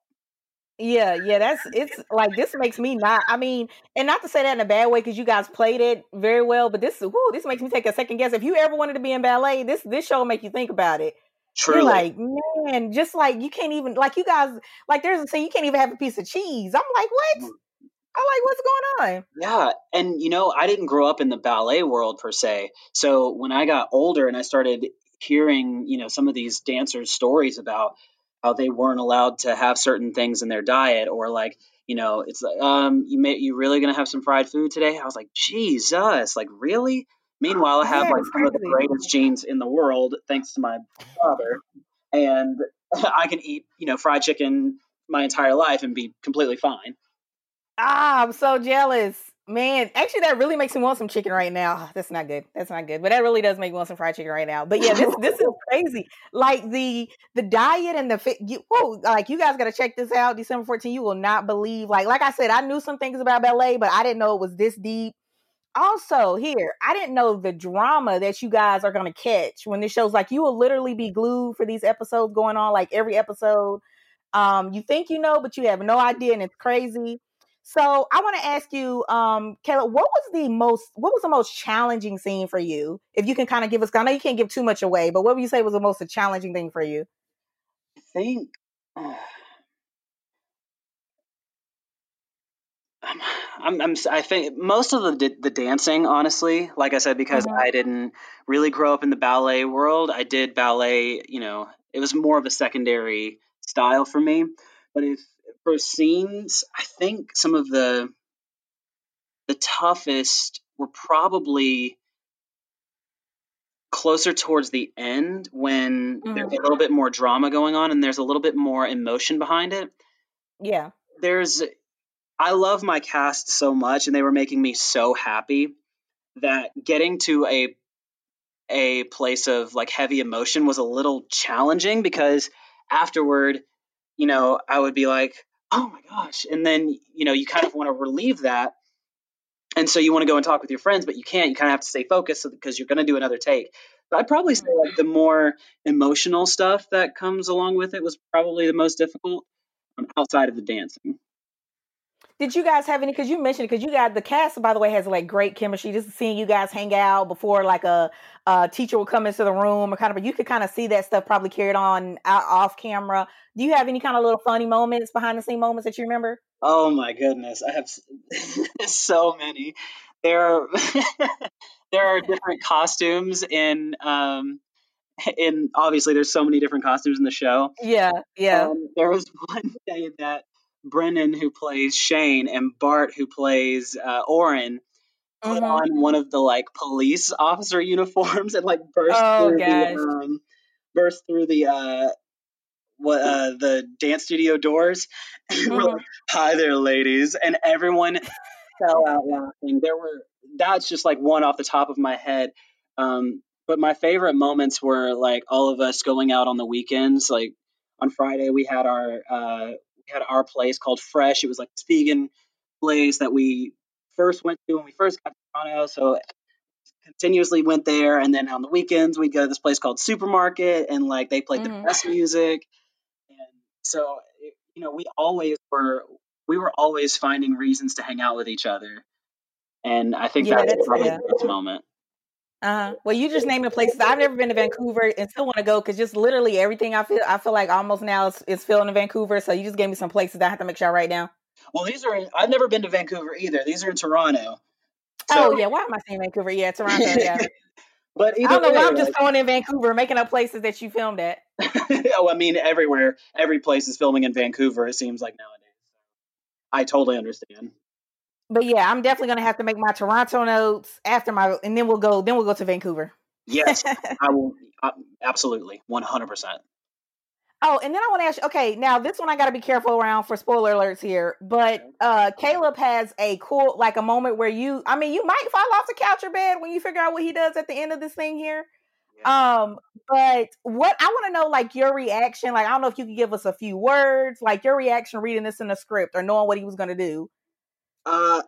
Yeah, yeah, that's it's like this makes me not. I mean, and not to say that in a bad way because you guys played it very well, but this, whoo, this makes me take a second guess. If you ever wanted to be in ballet, this this show will make you think about it. Truly You're like, man, just like you can't even like you guys like there's a scene you can't even have a piece of cheese. I'm like, what? I'm like, what's going on? Yeah, and you know, I didn't grow up in the ballet world per se. So when I got older and I started hearing, you know, some of these dancers' stories about how they weren't allowed to have certain things in their diet, or like, you know, it's like, um, you may you really gonna have some fried food today? I was like, Jesus, like really? Meanwhile, I have Yeah, like some of the greatest genes in the world, thanks to my father, and I can eat, you know, fried chicken my entire life and be completely fine. Ah, I'm so jealous. Man, actually that really makes me want some chicken right now. That's not good. That's not good. But that really does make me want some fried chicken right now. But yeah, this this is crazy. Like the the diet and the fit you whoa, like you guys gotta check this out. December 14. You will not believe. Like like I said, I knew some things about ballet, but I didn't know it was this deep. Also, here, I didn't know the drama that you guys are gonna catch when this show's like you will literally be glued for these episodes going on, like every episode. Um, you think you know, but you have no idea, and it's crazy. So I want to ask you, um, Caleb, what was the most what was the most challenging scene for you? If you can kind of give us, I know you can't give too much away, but what would you say was the most challenging thing for you? I think um, I'm, I'm I think most of the the dancing, honestly, like I said, because Mhm. I didn't really grow up in the ballet world. I did ballet, you know, it was more of a secondary style for me. But if for scenes, I think some of the the toughest were probably closer towards the end when there's a little bit more drama going on and there's a little bit more emotion behind it. Yeah. There's I love my cast so much and they were making me so happy that getting to a a place of like heavy emotion was a little challenging because afterward, you know, I would be like, "Oh my gosh." And then, you know, you kind of want to relieve that. And so you want to go and talk with your friends, but you can't. You kind of have to stay focused because you're going to do another take. But I'd probably say like the more emotional stuff that comes along with it was probably the most difficult um, outside of the dancing. Did you guys have any? Because you mentioned because you got the cast, by the way, has like great chemistry. Just seeing you guys hang out before like a, a teacher would come into the room, or kind of you could kind of see that stuff probably carried on out, off camera. Do you have any kind of little funny moments, behind the scene moments that you remember? Oh my goodness, I have so many. There are there are different costumes in um in obviously there's so many different costumes in the show. Yeah, yeah. Um, there was one day that Brennan who plays Shane and Bart who plays uh, Oren put Mhm. on one of the like police officer uniforms and like burst Oh, through gosh. the um, burst through the uh what uh the dance studio doors and we're Mhm. like hi there ladies and everyone fell out laughing there were that's just like one off the top of my head um but my favorite moments were like all of us going out on the weekends like on friday we had our uh had our place called fresh. It was like this vegan place that we first went to when we first got to toronto. So continuously went there. And then on the weekends we'd go to this place called supermarket and like they played Mhm. the best music. And so you know we always were we were always finding reasons to hang out with each other. And i think Yeah, that's that's- probably yeah. the best moment Uh-huh. Well, you just named the places. I've never been to Vancouver and still want to go because just literally everything I feel, I feel like almost now is, is filmed in Vancouver. So you just gave me some places that I have to make sure I write down. well these are in, i've never been to vancouver either these are in toronto oh yeah, why am I saying Vancouver? Yeah, Toronto. Yeah, but I don't know why I'm just like- throwing in Vancouver, making up places that you filmed at. oh i mean everywhere every place is filming in vancouver it seems like nowadays i totally understand But yeah, I'm definitely gonna have to make my Toronto notes after my, and then we'll go. Then we'll go to Vancouver. yes i will uh, absolutely 100% Oh, and then I want to ask you, okay, now this one I got to be careful around for spoiler alerts here, but uh Caleb has a cool, like a moment where you, I mean, you might fall off the couch or bed when you figure out what he does at the end of this thing here. Um, but what I want to know, like your reaction, like I don't know if you could give us a few words, like your reaction reading this in the script or knowing what he was going to do. Uh,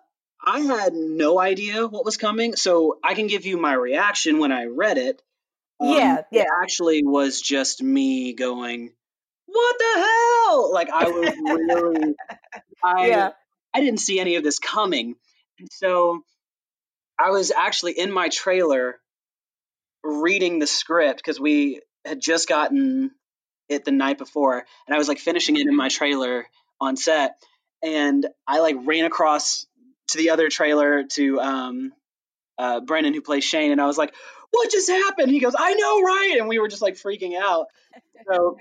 I had no idea what was coming, so I can give you my reaction when I read it. Um, Yeah, yeah. It actually was just me going, "What the hell?" Like I was really, I, Yeah. I didn't see any of this coming, and so I was actually in my trailer reading the script because we had just gotten it the night before, and I was like finishing it in my trailer on set, and I like ran across to the other trailer to um, uh, Brennan who plays Shane, and I was like, "What just happened?" He goes, "I know, right?" And we were just like freaking out. So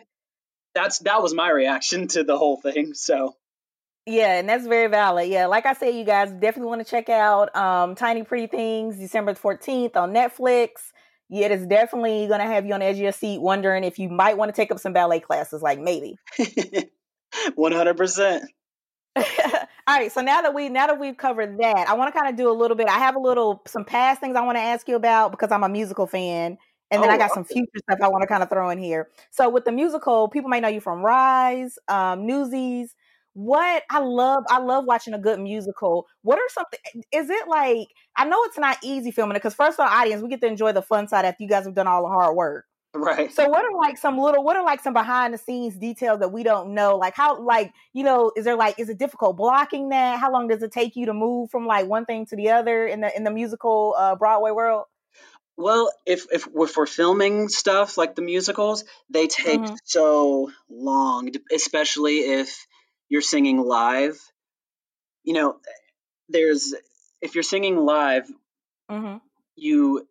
that's that was my reaction to the whole thing. So Yeah, and that's very valid. Yeah, like I said, you guys definitely want to check out um, Tiny Pretty Things December 14th on Netflix. Yeah, it is definitely going to have you on the edge of your seat wondering if you might want to take up some ballet classes, like maybe. one hundred percent. All right, so now that we now that we've covered that, I want to kind of do a little bit. I have a little some past things I want to ask you about because I'm a musical fan, and then Oh, I got some future stuff I want to kind of throw in here. So with the musical, people may know you from Rise, um, Newsies. What I love, I love watching a good musical. What are something? Is it like? I know it's not easy filming it because first of all, audience, we get to enjoy the fun side after you guys have done all the hard work. Right. So what are like some little what are like some behind the scenes details that we don't know? Like how like, you know, is there like is it difficult blocking that? How long does it take you to move from like one thing to the other in the in the musical uh Broadway world? Well, if if we're filming stuff like the musicals, they take Mhm. so long, especially if you're singing live. You know, there's if you're singing live, hmm you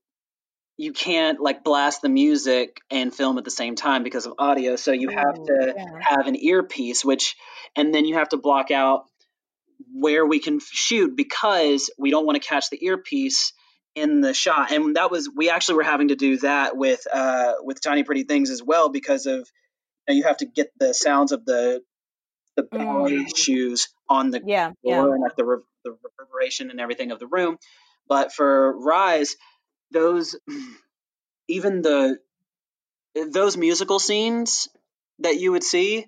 you can't like blast the music and film at the same time because of audio. So you have to yeah. have an earpiece, which and then you have to block out where we can shoot because we don't want to catch the earpiece in the shot. And that was we actually were having to do that with uh with Tiny Pretty Things as well because of you, know, you have to get the sounds of the the ballet shoes on the Yeah, floor yeah. and like the, re- the reverberation and everything of the room. But for Rise, those even the those musical scenes that you would see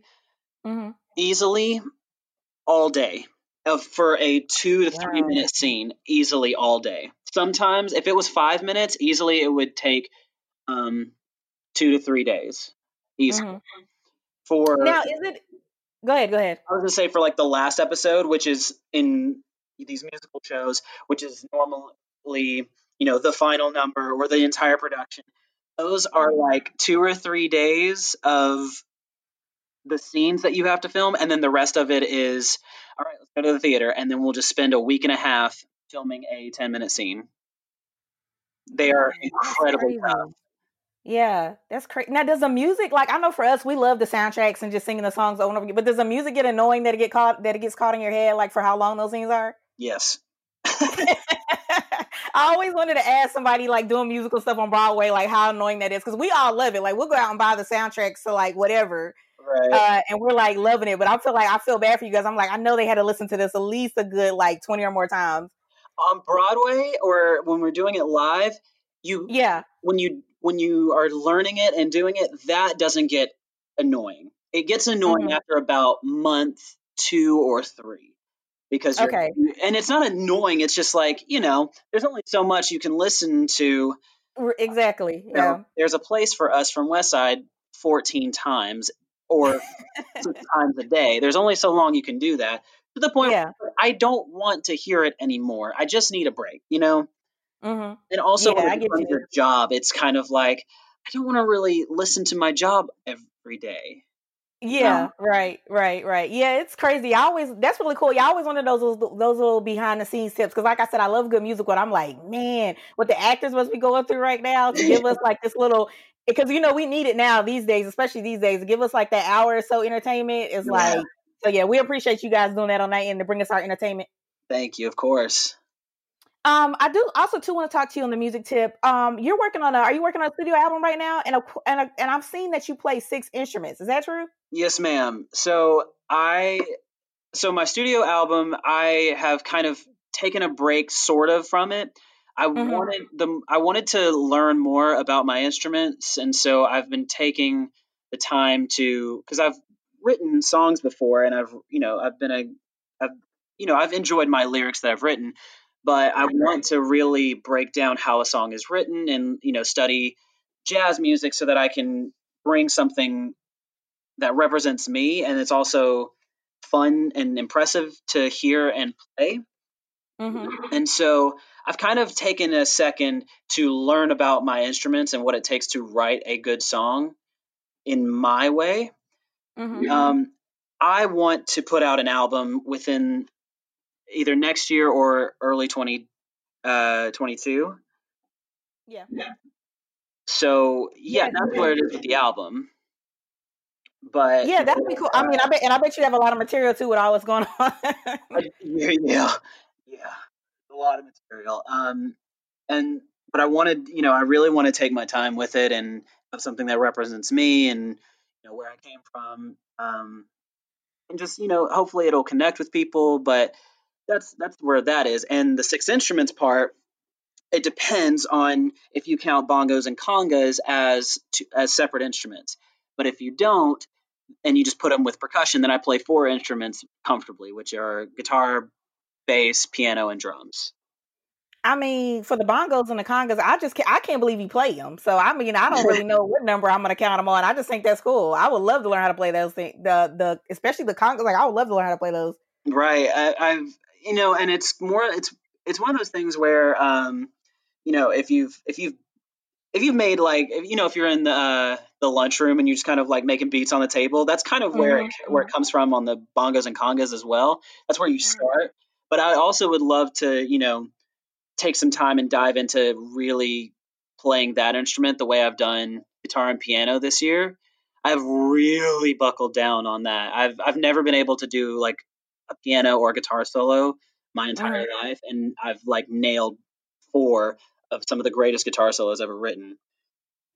hmm easily all day of for a two to three Wow. minute scene easily all day. Sometimes if it was five minutes, easily it would take um, two to three days. Easily. Mhm. For Now, is it? Go ahead. Go ahead. I was gonna say for like the last episode, which is in these musical shows, which is normally you know the final number or the entire production. Those are like two or three days of the scenes that you have to film, and then the rest of it is all right. Let's go to the theater, and then we'll just spend a week and a half filming a ten minute scene. They are incredibly tough. Yeah, that's crazy. Now, does the music like I know for us, we love the soundtracks and just singing the songs over and over again. But does the music get annoying that it get caught that it gets caught in your head, like for how long those scenes are? Yes. I always wanted to ask somebody like doing musical stuff on Broadway, like how annoying that is, because we all love it. Like we'll go out and buy the soundtracks to like whatever, Right. uh, and we're like loving it. But I feel like I feel bad for you guys. I'm like I know they had to listen to this at least a good like twenty or more times. On Broadway or when we're doing it live, you Yeah, when you when you are learning it and doing it, that doesn't get annoying. It gets annoying Mhm. after about month two or three because Okay. and it's not annoying. It's just like you know, there's only so much you can listen to. Exactly. You know, Yeah. there's a place for us from West Side 14 times or six times a day. There's only so long you can do that to the point Yeah. where I don't want to hear it anymore. I just need a break, you know. hmm And also, Yeah, when I it get becomes you. your job, it's kind of like I don't want to really listen to my job every day. Yeah, Um, right, right, right. Yeah, it's crazy. I always that's really cool. I always wanted those those, those little behind the scenes tips because, like I said, I love good music. But I'm like, man, what the actors must be going through right now to give us like this little because you know we need it now these days, especially these days. Give us like that hour or so entertainment is Yeah. like so. Yeah, we appreciate you guys doing that on night and to bring us our entertainment. Thank you, of course. Um, I do also too want to talk to you on the music tip. Um, you're working on a are you working on a studio album right now? And a, and a, and I've seen that you play six instruments. Is that true? Yes, ma'am. So I, so my studio album, I have kind of taken a break, sort of, from it. I Mhm. wanted the I wanted to learn more about my instruments, and so I've been taking the time to because I've written songs before, and I've you know I've been a I've you know I've enjoyed my lyrics that I've written, but I want to really break down how a song is written and you know study jazz music so that I can bring something that represents me and it's also fun and impressive to hear and play. Mm-hmm. And so I've kind of taken a second to learn about my instruments and what it takes to write a good song in my way. Mm-hmm. Um, I want to put out an album within either next year or early 20, uh, 22. Yeah. So yeah, Yeah. that's where it is with the album. But Yeah, that'd be cool. I mean, I bet, and I bet you have a lot of material too with all that's going on. yeah, yeah, yeah, a lot of material. Um, and but I wanted, you know, I really want to take my time with it and have something that represents me and you know where I came from. Um, and just you know, hopefully it'll connect with people. But that's that's where that is. And the six instruments part, it depends on if you count bongos and congas as two, as separate instruments. But if you don't, and you just put them with percussion, then I play four instruments comfortably, which are guitar, bass, piano, and drums. I mean, for the bongos and the congas, I just can't, I can't believe you play them. So I mean, I don't really know what number I'm going to count them on. I just think that's cool. I would love to learn how to play those things. The the especially the congas. Like I would love to learn how to play those. Right. I, I've you know, and it's more it's it's one of those things where um, you know, if you've if you've if you've made like if, you know if you're in the uh, the lunchroom and you're just kind of like making beats on the table, that's kind of where it, where it comes from on the bongos and congas as well. That's where you start. but I also would love to, you know, take some time and dive into really playing that instrument the way I've done guitar and piano this year. I've really buckled down on that. I've I've never been able to do like a piano or guitar solo my entire Mhm. life, and I've like nailed four of some of the greatest guitar solos ever written.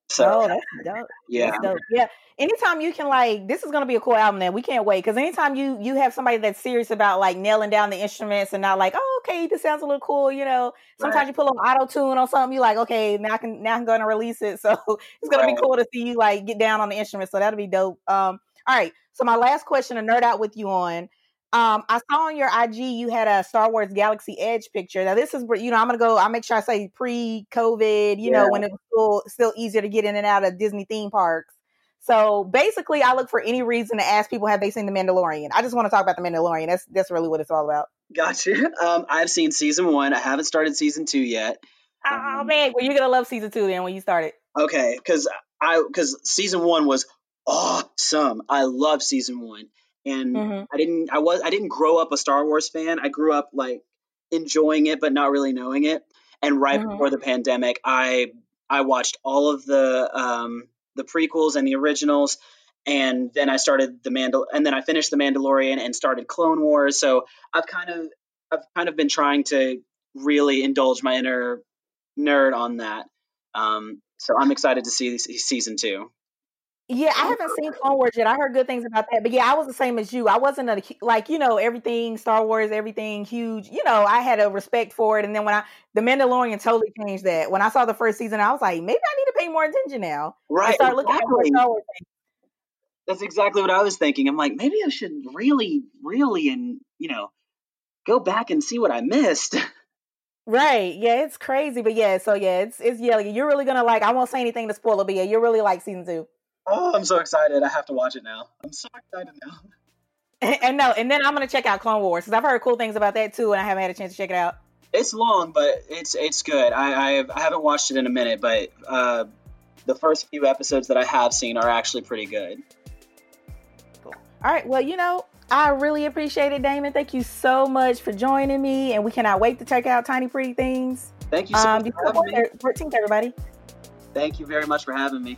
So oh, that's dope. yeah, That's dope. Yeah. Anytime you can like, this is gonna be a cool album. Then we can't wait because anytime you you have somebody that's serious about like nailing down the instruments and not like, oh, okay, this sounds a little cool. You know, sometimes Right. you pull on auto tune on something, You're like, okay, now I can now I'm gonna release it. So it's gonna Right. be cool to see you like get down on the instruments. So that'll be dope. Um, all right. So my last question to nerd out with you on. Um, I saw on your IG you had a Star Wars Galaxy Edge picture. Now this is where you know I'm gonna go. I'll make sure I say pre-COVID. You know when it was still still easier to get in and out of Disney theme parks. So basically, I look for any reason to ask people have they seen the Mandalorian. I just want to talk about the Mandalorian. That's that's really what it's all about. gotcha. Um, I've seen season one. I haven't started season two yet. Oh Um, man, well you're gonna love season two then when you start it. Okay, because I because season one was awesome. I love season one, and Mhm. I didn't I was I didn't grow up a Star Wars fan. I grew up like enjoying it, but not really knowing it. And right Mhm. before the pandemic, I I watched all of the um, the prequels and the originals, and then I started the Mandal and then I finished the Mandalorian and started Clone Wars. So I've kind of I've kind of been trying to really indulge my inner nerd on that. Um, so I'm excited to see season two. Yeah, I haven't seen Clone Wars yet. I heard good things about that, but yeah, I was the same as you. I wasn't a like you know everything Star Wars, everything huge. You know, I had a respect for it, and then when I the Mandalorian totally changed that. When I saw the first season, I was like, maybe I need to pay more attention now. Right, start looking at. Star Wars. That's exactly what I was thinking. I'm like, maybe I should really, really, and you know, go back and see what I missed. Right? Yeah, it's crazy, but yeah. So yeah, it's it's yeah. You're really gonna like. I won't say anything to spoil it, but yeah, you're really like season two. Oh, I'm so excited! I have to watch it now. I'm so excited now. and no, and then I'm gonna check out Clone Wars because I've heard cool things about that too, and I haven't had a chance to check it out. It's long, but it's it's good. I I've, I haven't watched it in a minute, but uh, the first few episodes that I have seen are actually pretty good. All right. Well, you know, I really appreciate it, Damon. Thank you so much for joining me, and we cannot wait to check out Tiny Pretty Things. Thank you so Um, much for having me. 14th, everybody. Thank you very much for having me.